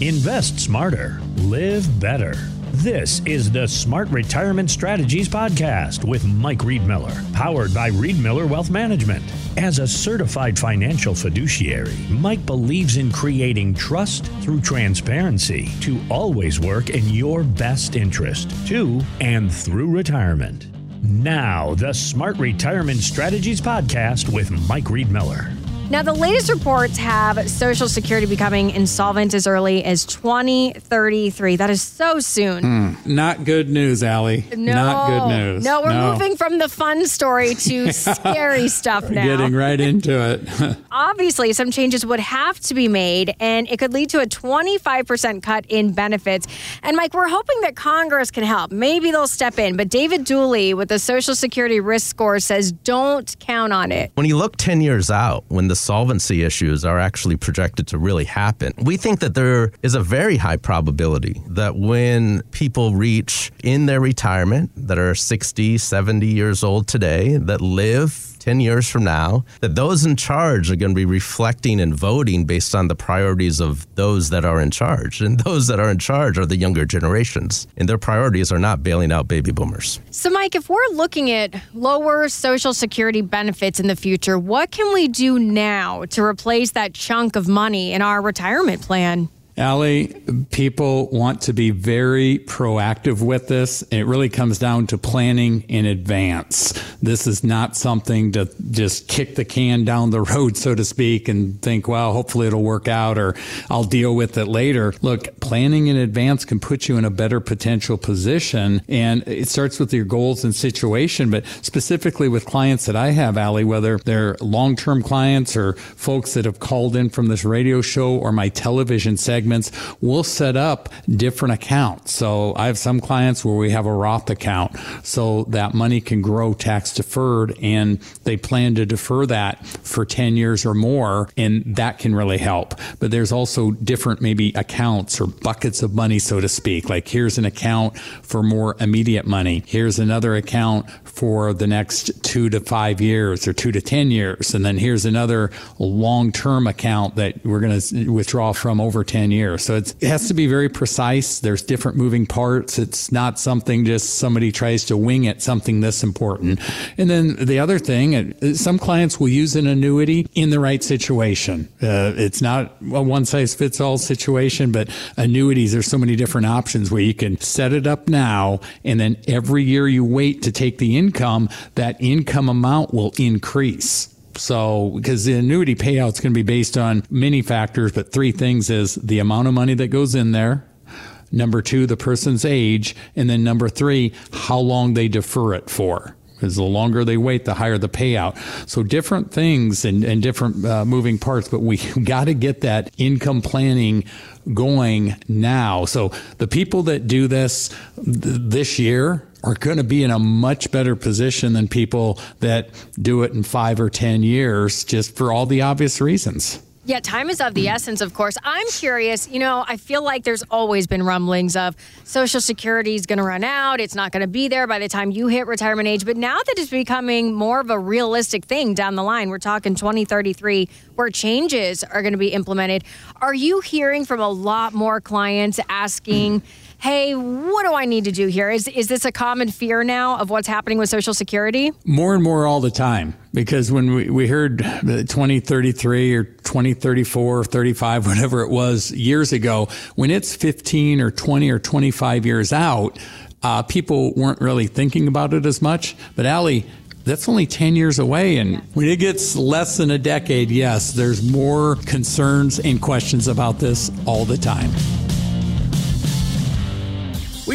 Invest smarter, live better. This is the Smart Retirement Strategies Podcast with Mike Riedmiller, powered by Riedmiller Wealth Management. As a certified financial fiduciary, Mike believes in creating trust through transparency to always work in your best interest to and through retirement. Now, the Smart Retirement Strategies Podcast with Mike Riedmiller. Now, the latest reports have Social Security becoming insolvent as early as 2033. That is so soon. Mm, not good news, Allie. No, not good news. No, we're no. moving from the fun story to scary stuff now. Getting right into it. Obviously, some changes would have to be made, and it could lead to a 25% cut in benefits. And Mike, we're hoping that Congress can help. Maybe they'll step in. But David Dooley with the Social Security risk score says don't count on it. When you look 10 years out, when the the solvency issues are actually projected to really happen. We think that there is a very high probability that when people reach in their retirement that are 60, 70 years old today, that live 10 years from now, that those in charge are going to be reflecting and voting based on the priorities of those that are in charge. And those that are in charge are the younger generations. And their priorities are not bailing out baby boomers. So, Mike, if we're looking at lower Social Security benefits in the future, what can we do now to replace that chunk of money in our retirement plan? Allie, people want to be very proactive with this. It really comes down to planning in advance. This is not something to just kick the can down the road, so to speak, and think, well, hopefully it'll work out or I'll deal with it later. Look, planning in advance can put you in a better potential position. And it starts with your goals and situation. But specifically with clients that I have, Allie, whether they're long term clients or folks that have called in from this radio show or my television segment, segments, we'll set up different accounts. So I have some clients where we have a Roth account so that money can grow tax deferred and they plan to defer that for 10 years or more. And that can really help. But there's also different maybe accounts or buckets of money, so to speak. Like here's an account for more immediate money. Here's another account for the next two to five years or two to 10 years. And then here's another long term account that we're going to withdraw from over 10 years. So it has to be very precise. There's different moving parts. It's not something just somebody tries to wing it, something this important. And then the other thing, some clients will use an annuity in the right situation. Uh, it's not a one size fits all situation, but annuities, there's so many different options where you can set it up now and then every year you wait to take the income, that income amount will increase. So, because the annuity payout is going to be based on many factors, but three things is the amount of money that goes in there. Number two, the person's age. And then number three, how long they defer it for because the longer they wait, the higher the payout. So different things and, and different uh, moving parts, but we got to get that income planning going now. So the people that do this th- this year are going to be in a much better position than people that do it in five or 10 years just for all the obvious reasons. Yeah, time is of the essence, of course. I'm curious, you know, I feel like there's always been rumblings of Social Security is going to run out. It's not going to be there by the time you hit retirement age. But now that it's becoming more of a realistic thing down the line, we're talking 2033, where changes are going to be implemented. Are you hearing from a lot more clients asking, hey, what do I need to do here? Is, is this a common fear now of what's happening with Social Security? More and more all the time. Because when we, we heard 2033 or 2034 or 35, whatever it was years ago, when it's 15 or 20 or 25 years out, uh, people weren't really thinking about it as much. But Allie, that's only 10 years away. And when it gets less than a decade, yes, there's more concerns and questions about this all the time.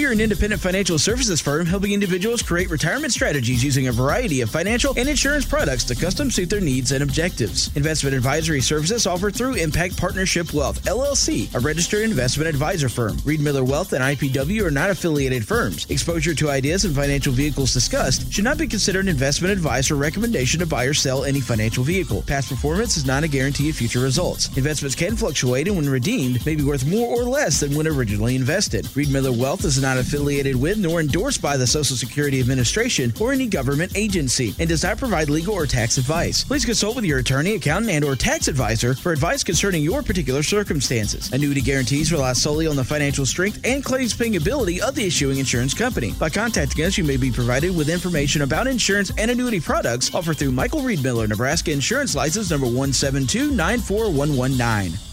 An independent financial services firm helping individuals create retirement strategies using a variety of financial and insurance products to custom suit their needs and objectives. Investment advisory services offered through Impact Partnership Wealth, LLC, a registered investment advisor firm. Riedmiller Wealth and IPW are not affiliated firms. Exposure to ideas and financial vehicles discussed should not be considered investment advice or recommendation to buy or sell any financial vehicle. Past performance is not a guarantee of future results. Investments can fluctuate and when redeemed may be worth more or less than when originally invested. Riedmiller Wealth is not affiliated with nor endorsed by the Social Security Administration or any government agency and does not provide legal or tax advice. Please consult with your attorney, accountant, and or tax advisor for advice concerning your particular circumstances. Annuity guarantees rely solely on the financial strength and claims paying ability of the issuing insurance company. By contacting us, you may be provided with information about insurance and annuity products offered through Michael Riedmiller, Nebraska Insurance License number 17294119.